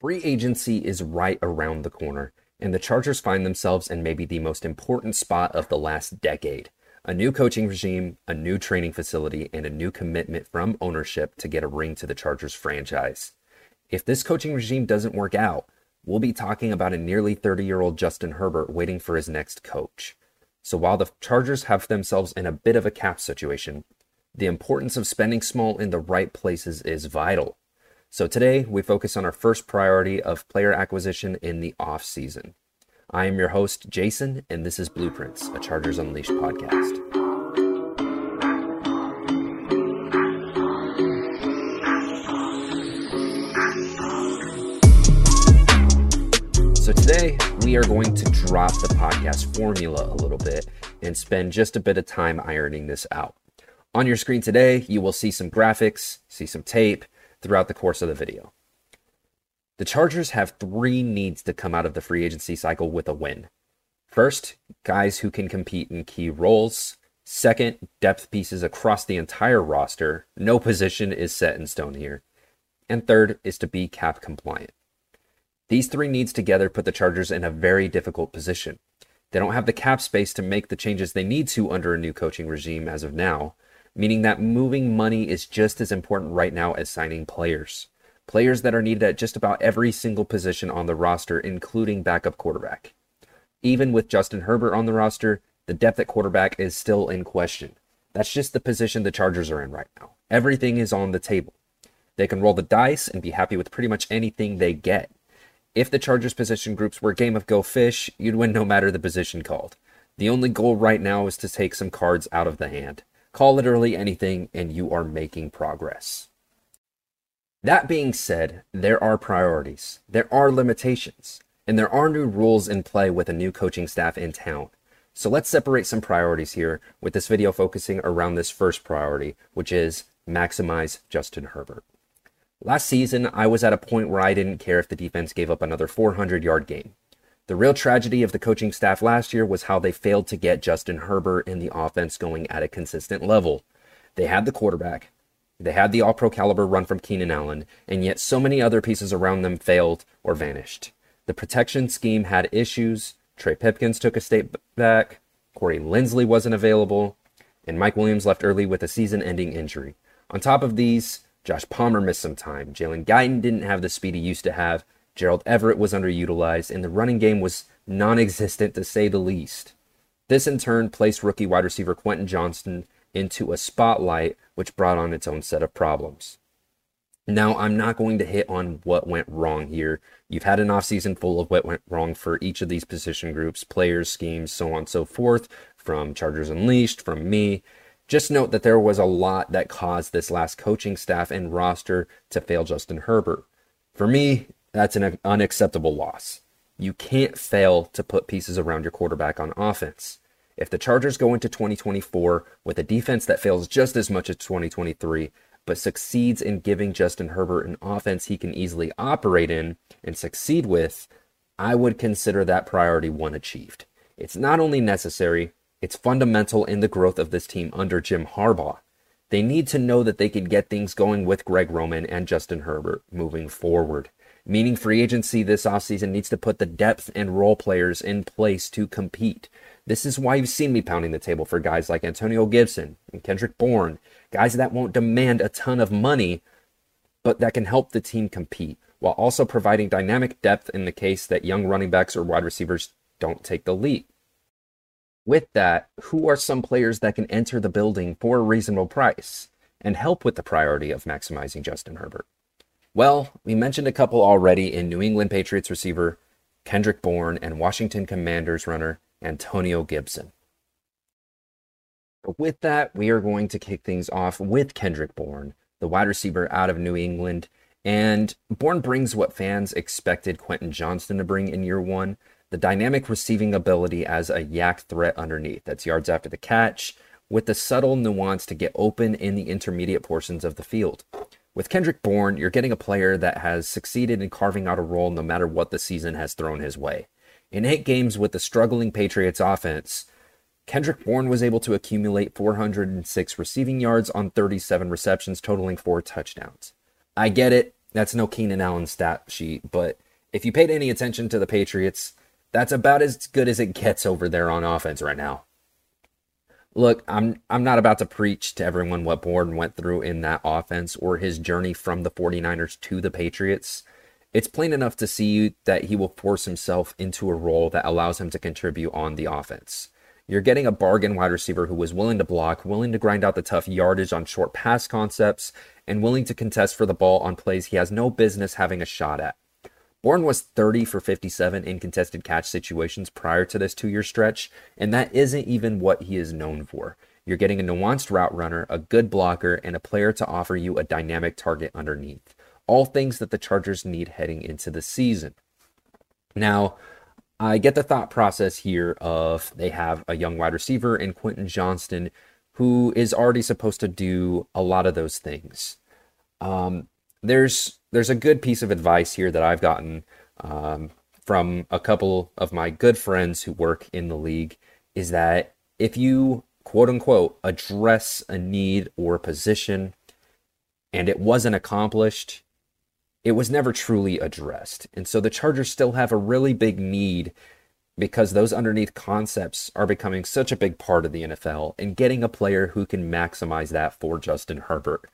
Free agency is right around the corner, and the Chargers find themselves in maybe the most important spot of the last decade. A new coaching regime, a new training facility, and a new commitment from ownership to get a ring to the Chargers franchise. If this coaching regime doesn't work out, we'll be talking about a nearly 30 year old Justin Herbert waiting for his next coach. So while the Chargers have themselves in a bit of a cap situation, the importance of spending small in the right places is vital. So today we focus on our first priority of player acquisition in the off season. I am your host, Jason, and this is Blueprints, a Chargers Unleashed podcast. So today we are going to drop the podcast formula a little bit and spend just a bit of time ironing this out. On your screen today, you will see some graphics, see some tape, throughout the course of the video. The Chargers have three needs to come out of the free agency cycle with a win. First, guys who can compete in key roles. Second, depth pieces across the entire roster. No position is set in stone here. And third is to be cap compliant. These three needs together put the Chargers in a very difficult position. They don't have the cap space to make the changes they need to under a new coaching regime as of now, meaning that moving money is just as important right now as signing players. Players that are needed at just about every single position on the roster, including backup quarterback. Even with Justin Herbert on the roster, the depth at quarterback is still in question. That's just the position the Chargers are in right now. Everything is on the table. They can roll the dice and be happy with pretty much anything they get. If the Chargers position groups were game of go fish, you'd win no matter the position called. The only goal right now is to take some cards out of the hand. Call literally anything, and you are making progress. That being said, there are priorities, there are limitations, and there are new rules in play with a new coaching staff in town. So let's separate some priorities here, with this video focusing around this first priority, which is maximize Justin Herbert. Last season, I was at a point where I didn't care if the defense gave up another 400 yard game. The real tragedy of the coaching staff last year was how they failed to get Justin Herbert in the offense going at a consistent level. They had the quarterback, they had the all pro caliber run from Keenan Allen, and yet so many other pieces around them failed or vanished. The protection scheme had issues. Trey Pipkins took a step back, Corey Linsley wasn't available, and Mike Williams left early with a season ending injury. On top of these, Josh Palmer missed some time. Jalen Guyton didn't have the speed he used to have, Gerald Everett was underutilized, and the running game was non existent to say the least. This in turn placed rookie wide receiver Quentin Johnston into a spotlight, which brought on its own set of problems. Now, I'm not going to hit on what went wrong here. You've had an offseason full of what went wrong for each of these position groups, players, schemes, so on and so forth, from Chargers Unleashed, from me. Just note that there was a lot that caused this last coaching staff and roster to fail Justin Herbert. For me, that's an unacceptable loss. You can't fail to put pieces around your quarterback on offense. If the Chargers go into 2024 with a defense that fails just as much as 2023, but succeeds in giving Justin Herbert an offense he can easily operate in and succeed with, I would consider that priority one achieved. It's not only necessary, it's fundamental in the growth of this team under Jim Harbaugh. They need to know that they can get things going with Greg Roman and Justin Herbert moving forward meaning free agency this offseason needs to put the depth and role players in place to compete. This is why you've seen me pounding the table for guys like Antonio Gibson and Kendrick Bourne, guys that won't demand a ton of money, but that can help the team compete, while also providing dynamic depth in the case that young running backs or wide receivers don't take the leap. With that, who are some players that can enter the building for a reasonable price and help with the priority of maximizing Justin Herbert? Well, we mentioned a couple already in New England Patriots receiver Kendrick Bourne and Washington Commanders runner Antonio Gibson. But with that, we are going to kick things off with Kendrick Bourne, the wide receiver out of New England. And Bourne brings what fans expected Quentin Johnston to bring in year one the dynamic receiving ability as a YAC threat underneath. That's yards after the catch, with the subtle nuance to get open in the intermediate portions of the field. With Kendrick Bourne, you're getting a player that has succeeded in carving out a role no matter what the season has thrown his way. In eight games with the struggling Patriots offense, Kendrick Bourne was able to accumulate 406 receiving yards on 37 receptions, totaling four touchdowns. I get it. That's no Keenan Allen stat sheet, but if you paid any attention to the Patriots, that's about as good as it gets over there on offense right now. Look, I'm I'm not about to preach to everyone what Bourne went through in that offense or his journey from the 49ers to the Patriots. It's plain enough to see that he will force himself into a role that allows him to contribute on the offense. You're getting a bargain wide receiver who was willing to block, willing to grind out the tough yardage on short pass concepts, and willing to contest for the ball on plays he has no business having a shot at. Bourne was 30 for 57 in contested catch situations prior to this two year stretch, and that isn't even what he is known for. You're getting a nuanced route runner, a good blocker, and a player to offer you a dynamic target underneath. All things that the Chargers need heading into the season. Now, I get the thought process here of they have a young wide receiver in Quentin Johnston who is already supposed to do a lot of those things. Um, there's there's a good piece of advice here that I've gotten um, from a couple of my good friends who work in the league is that if you quote unquote address a need or position and it wasn't accomplished, it was never truly addressed. And so the Chargers still have a really big need because those underneath concepts are becoming such a big part of the NFL and getting a player who can maximize that for Justin Herbert.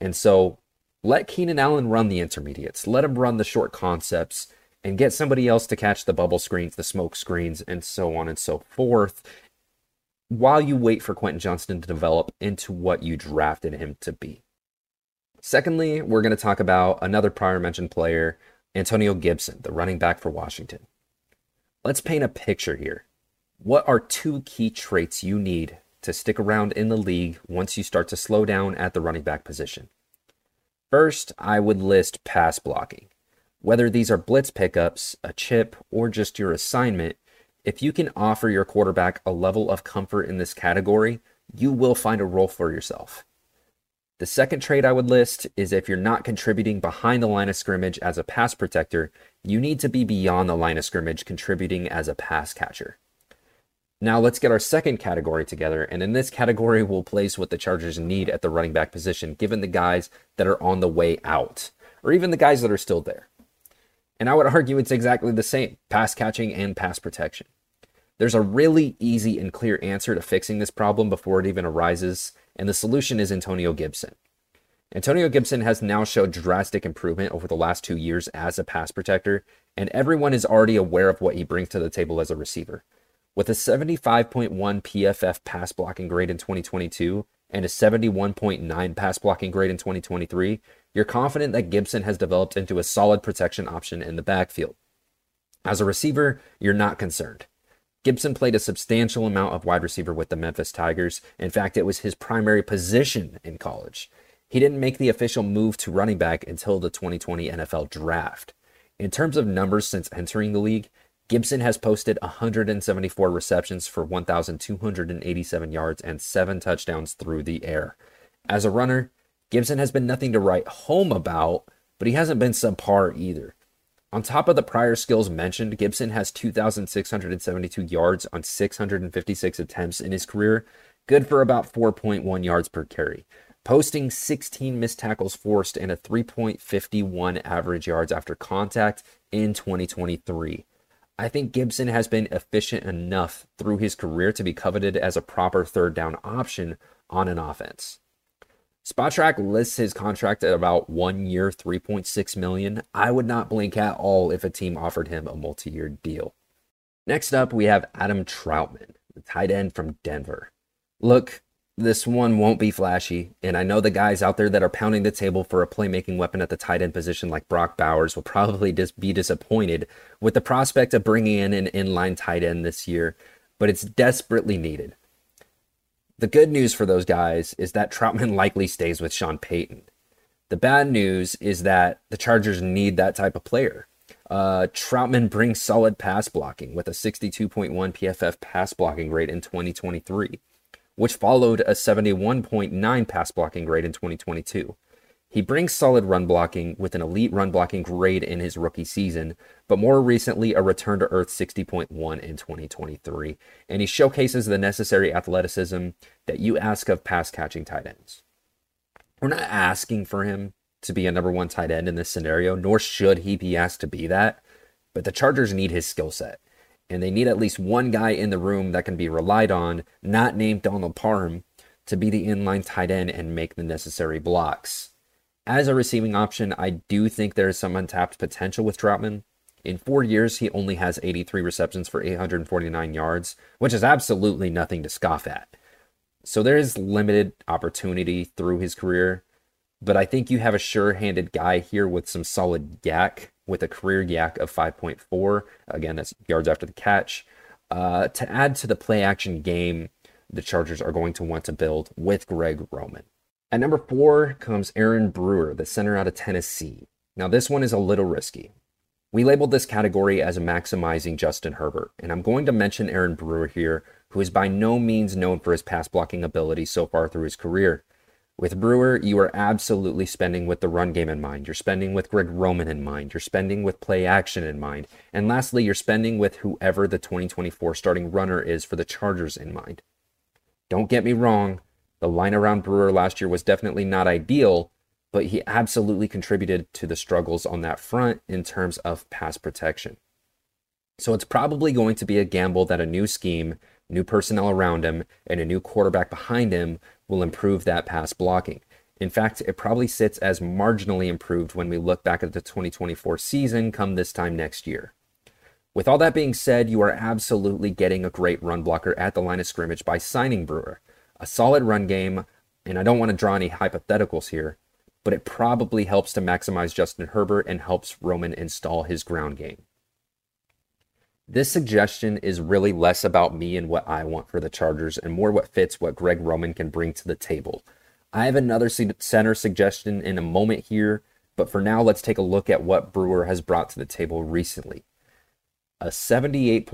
And so let Keenan Allen run the intermediates, let him run the short concepts, and get somebody else to catch the bubble screens, the smoke screens, and so on and so forth while you wait for Quentin Johnston to develop into what you drafted him to be. Secondly, we're going to talk about another prior mentioned player, Antonio Gibson, the running back for Washington. Let's paint a picture here. What are two key traits you need to stick around in the league once you start to slow down at the running back position? First, I would list pass blocking. Whether these are blitz pickups, a chip, or just your assignment, if you can offer your quarterback a level of comfort in this category, you will find a role for yourself. The second trait I would list is if you're not contributing behind the line of scrimmage as a pass protector, you need to be beyond the line of scrimmage contributing as a pass catcher. Now let's get our second category together, and in this category, we'll place what the Chargers need at the running back position, given the guys that are on the way out, or even the guys that are still there. And I would argue it's exactly the same pass catching and pass protection. There's a really easy and clear answer to fixing this problem before it even arises, and the solution is Antonio Gibson. Antonio Gibson has now showed drastic improvement over the last two years as a pass protector, and everyone is already aware of what he brings to the table as a receiver. With a 75.1 PFF pass blocking grade in 2022 and a 71.9 pass blocking grade in 2023, you're confident that Gibson has developed into a solid protection option in the backfield. As a receiver, you're not concerned. Gibson played a substantial amount of wide receiver with the Memphis Tigers. In fact, it was his primary position in college. He didn't make the official move to running back until the 2020 NFL draft. In terms of numbers since entering the league, Gibson has posted 174 receptions for 1,287 yards and seven touchdowns through the air. As a runner, Gibson has been nothing to write home about, but he hasn't been subpar either. On top of the prior skills mentioned, Gibson has 2,672 yards on 656 attempts in his career, good for about 4.1 yards per carry, posting 16 missed tackles forced and a 3.51 average yards after contact in 2023. I think Gibson has been efficient enough through his career to be coveted as a proper third down option on an offense. Spotrac lists his contract at about one year, 3.6 million. I would not blink at all if a team offered him a multi-year deal. Next up, we have Adam Trautman, the tight end from Denver. Look, this one won't be flashy, and I know the guys out there that are pounding the table for a playmaking weapon at the tight end position like Brock Bowers will probably just be disappointed with the prospect of bringing in an inline tight end this year, but it's desperately needed. The good news for those guys is that Trautman likely stays with Sean Payton. The bad news is that the Chargers need that type of player. Uh, Trautman brings solid pass blocking with a 62.1 PFF pass blocking rate in 2023 which followed a 71.9 pass blocking grade in 2022. He brings solid run blocking with an elite run blocking grade in his rookie season, but more recently a return to earth 60.1 in 2023, and he showcases the necessary athleticism that you ask of pass catching tight ends. We're not asking for him to be a number one tight end in this scenario, nor should he be asked to be that. But the Chargers need his skill set. And they need at least one guy in the room that can be relied on, not named Donald Parham, to be the inline tight end and make the necessary blocks. As a receiving option, I do think there is some untapped potential with Trautman. In four years, he only has 83 receptions for 849 yards, which is absolutely nothing to scoff at. So there is limited opportunity through his career, but I think you have a sure handed guy here with some solid YAC, with a career YAC of 5.4. Again, that's yards after the catch. Uh, to add to the play action game, the Chargers are going to want to build with Greg Roman. At number four comes Aaron Brewer, the center out of Tennessee. Now, this one is a little risky. We labeled this category as a maximizing Justin Herbert, and I'm going to mention Aaron Brewer here, who is by no means known for his pass blocking ability so far through his career. With Brewer, you are absolutely spending with the run game in mind. You're spending with Greg Roman in mind. You're spending with play action in mind. And lastly, you're spending with whoever the 2024 starting runner is for the Chargers in mind. Don't get me wrong, the line around Brewer last year was definitely not ideal, but he absolutely contributed to the struggles on that front in terms of pass protection. So it's probably going to be a gamble that a new scheme, new personnel around him, and a new quarterback behind him will improve that pass blocking. In fact, it probably sits as marginally improved when we look back at the 2024 season come this time next year. With all that being said, you are absolutely getting a great run blocker at the line of scrimmage by signing Brewer a solid run game, and I don't want to draw any hypotheticals here, but it probably helps to maximize Justin Herbert and helps Roman install his ground game. This suggestion is really less about me and what I want for the Chargers and more what fits what Greg Roman can bring to the table. I have another center suggestion in a moment here, but for now, let's take a look at what Brewer has brought to the table recently a 78.7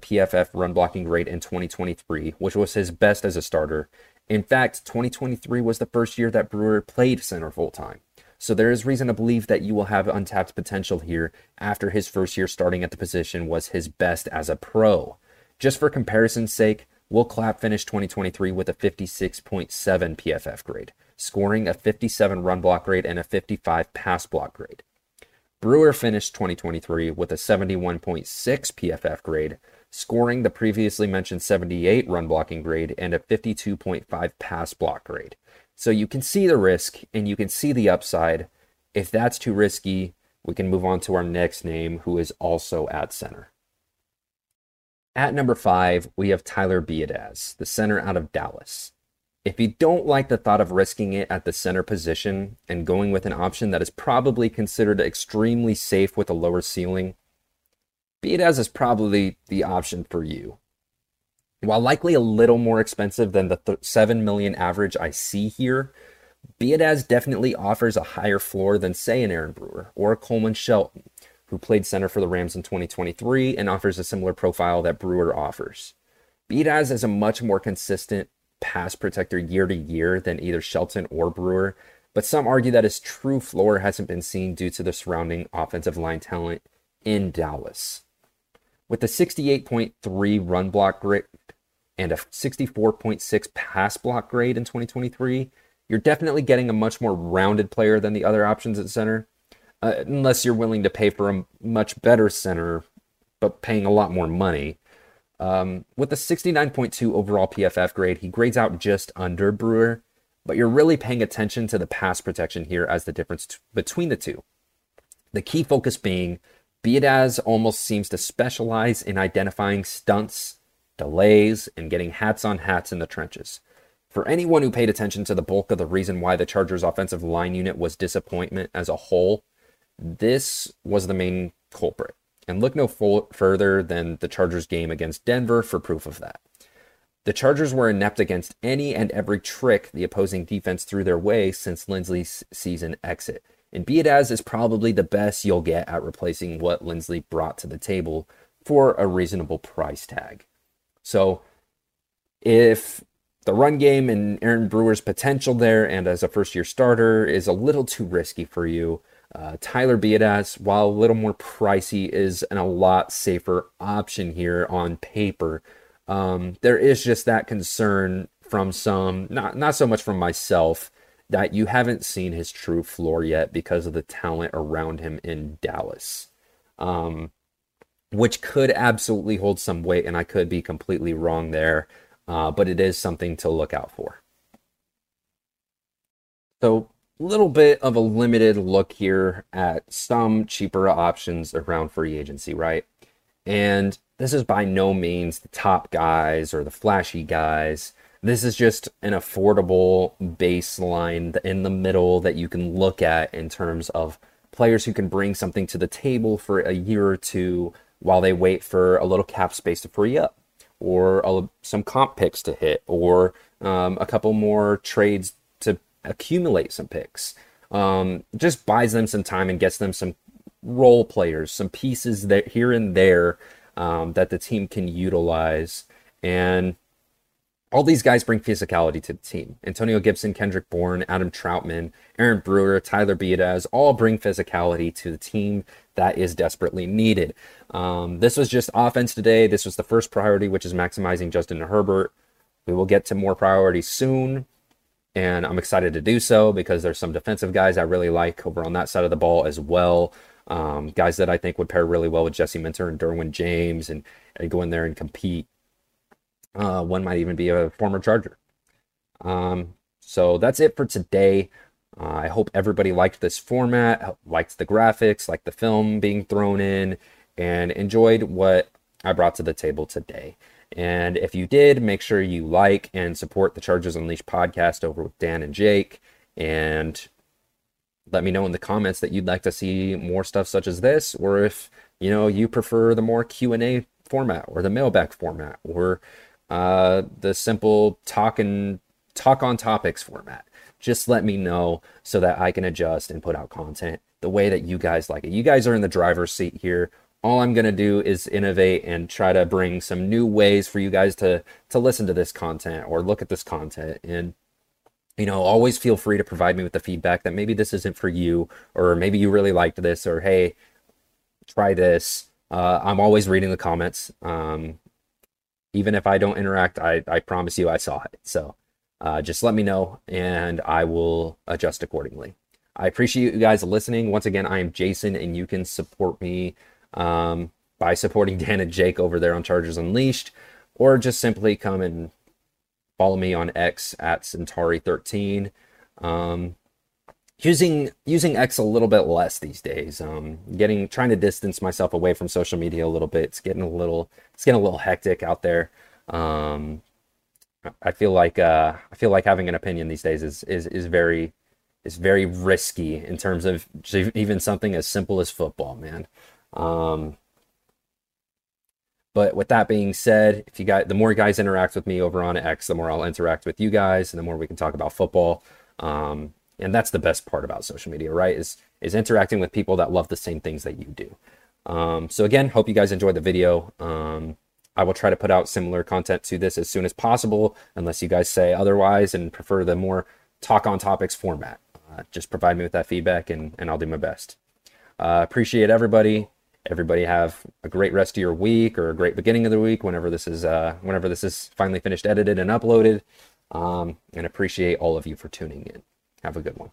PFF run blocking rate in 2023, which was his best as a starter. In fact, 2023 was the first year that Brewer played center full time. So there is reason to believe that you will have untapped potential here after his first year starting at the position was his best as a pro. Just for comparison's sake, Will Clapp finished 2023 with a 56.7 PFF grade, scoring a 57 run block grade and a 55 pass block grade. Brewer finished 2023 with a 71.6 PFF grade, scoring the previously mentioned 78 run blocking grade and a 52.5 pass block grade. So you can see the risk and you can see the upside. If that's too risky, we can move on to our next name, who is also at center. At number five, we have Tyler Biadasz, the center out of Dallas. If you don't like the thought of risking it at the center position and going with an option that is probably considered extremely safe with a lower ceiling, Biadasz is probably the option for you. While likely a little more expensive than the th- 7 million average I see here, Biadasz definitely offers a higher floor than say an Aaron Brewer or a Coleman Shelton, who played center for the Rams in 2023 and offers a similar profile that Brewer offers. Biadasz is a much more consistent pass protector year to year than either Shelton or Brewer, but some argue that his true floor hasn't been seen due to the surrounding offensive line talent in Dallas. With a 68.3 run block and a 64.6 pass block grade in 2023, you're definitely getting a much more rounded player than the other options at center, uh, unless you're willing to pay for a much better center, but paying a lot more money. Um, with a 69.2 overall PFF grade, he grades out just under Brewer, but you're really paying attention to the pass protection here as the difference t- between the two. The key focus being Biadasz almost seems to specialize in identifying stunts, delays, and getting hats on hats in the trenches. For anyone who paid attention to the bulk of the reason why the Chargers' offensive line unit was disappointment as a whole, this was the main culprit. And look no further than the Chargers game against Denver for proof of that. The Chargers were inept against any and every trick the opposing defense threw their way since Linsley's season exit. And Biadasz is probably the best you'll get at replacing what Linsley brought to the table for a reasonable price tag. So if the run game and Aaron Brewer's potential there and as a first year starter is a little too risky for you, uh, Tyler Biadasz, while a little more pricey, is an a lot safer option here on paper. Um, there is just that concern from some, not not so much from myself, that you haven't seen his true floor yet because of the talent around him in Dallas. Um, which could absolutely hold some weight, and I could be completely wrong there, uh, but it is something to look out for. So, a little bit of a limited look here at some cheaper options around free agency, right? And this is by no means the top guys or the flashy guys. This is just an affordable baseline in the middle that you can look at in terms of players who can bring something to the table for a year or two while they wait for a little cap space to free up, or a, some comp picks to hit, or um, a couple more trades to accumulate some picks. Um, just buys them some time and gets them some role players, some pieces that here and there um, that the team can utilize. And all these guys bring physicality to the team. Antonio Gibson, Kendrick Bourne, Adam Trautman, Aaron Brewer, Tyler Biadasz all bring physicality to the team that is desperately needed. Um, this was just offense today. This was the first priority, which is maximizing Justin Herbert. We will get to more priorities soon, and I'm excited to do so because there's some defensive guys I really like over on that side of the ball as well. Um, guys that I think would pair really well with Jesse Minter and Derwin James and, and go in there and compete. Uh, one might even be a former Charger. Um, so that's it for today. Uh, I hope everybody liked this format, liked the graphics, liked the film being thrown in, and enjoyed what I brought to the table today. And if you did, make sure you like and support the Chargers Unleashed podcast over with Dan and Jake. And let me know in the comments that you'd like to see more stuff such as this, or if you know you prefer the more Q and A format, or the mailbag format, or uh, the simple talk and talk on topics format just let me know so that I can adjust and put out content the way that you guys like it. You guys are in the driver's seat here. All I'm to do is innovate and try to bring some new ways for you guys to to listen to this content or look at this content and you know, always feel free to provide me with the feedback that maybe this isn't for you or maybe you really liked this or hey, try this. Uh, I'm always reading the comments. Um, even if I don't interact, I, I promise you I saw it. So uh, just let me know and I will adjust accordingly. I appreciate you guys listening. Once again, I am Jason, and you can support me um, by supporting Dan and Jake over there on Chargers Unleashed, or just simply come and follow me on X at Syntari13. Um, using using X a little bit less these days. Um, getting trying to distance myself away from social media a little bit. It's getting a little it's getting a little hectic out there. Um, I feel like uh, I feel like having an opinion these days is is is very is very risky in terms of even something as simple as football, man. Um, but with that being said, if you got the more guys interact with me over on X, the more I'll interact with you guys, and the more we can talk about football. Um, and that's the best part about social media, right? Is is interacting with people that love the same things that you do. Um, so again, hope you guys enjoyed the video. Um, I will try to put out similar content to this as soon as possible, unless you guys say otherwise and prefer the more talk on topics format. Uh, just provide me with that feedback and, and I'll do my best. Uh, appreciate everybody. Everybody have a great rest of your week or a great beginning of the week whenever this is uh, whenever this is finally finished edited and uploaded. Um, and appreciate all of you for tuning in. Have a good one.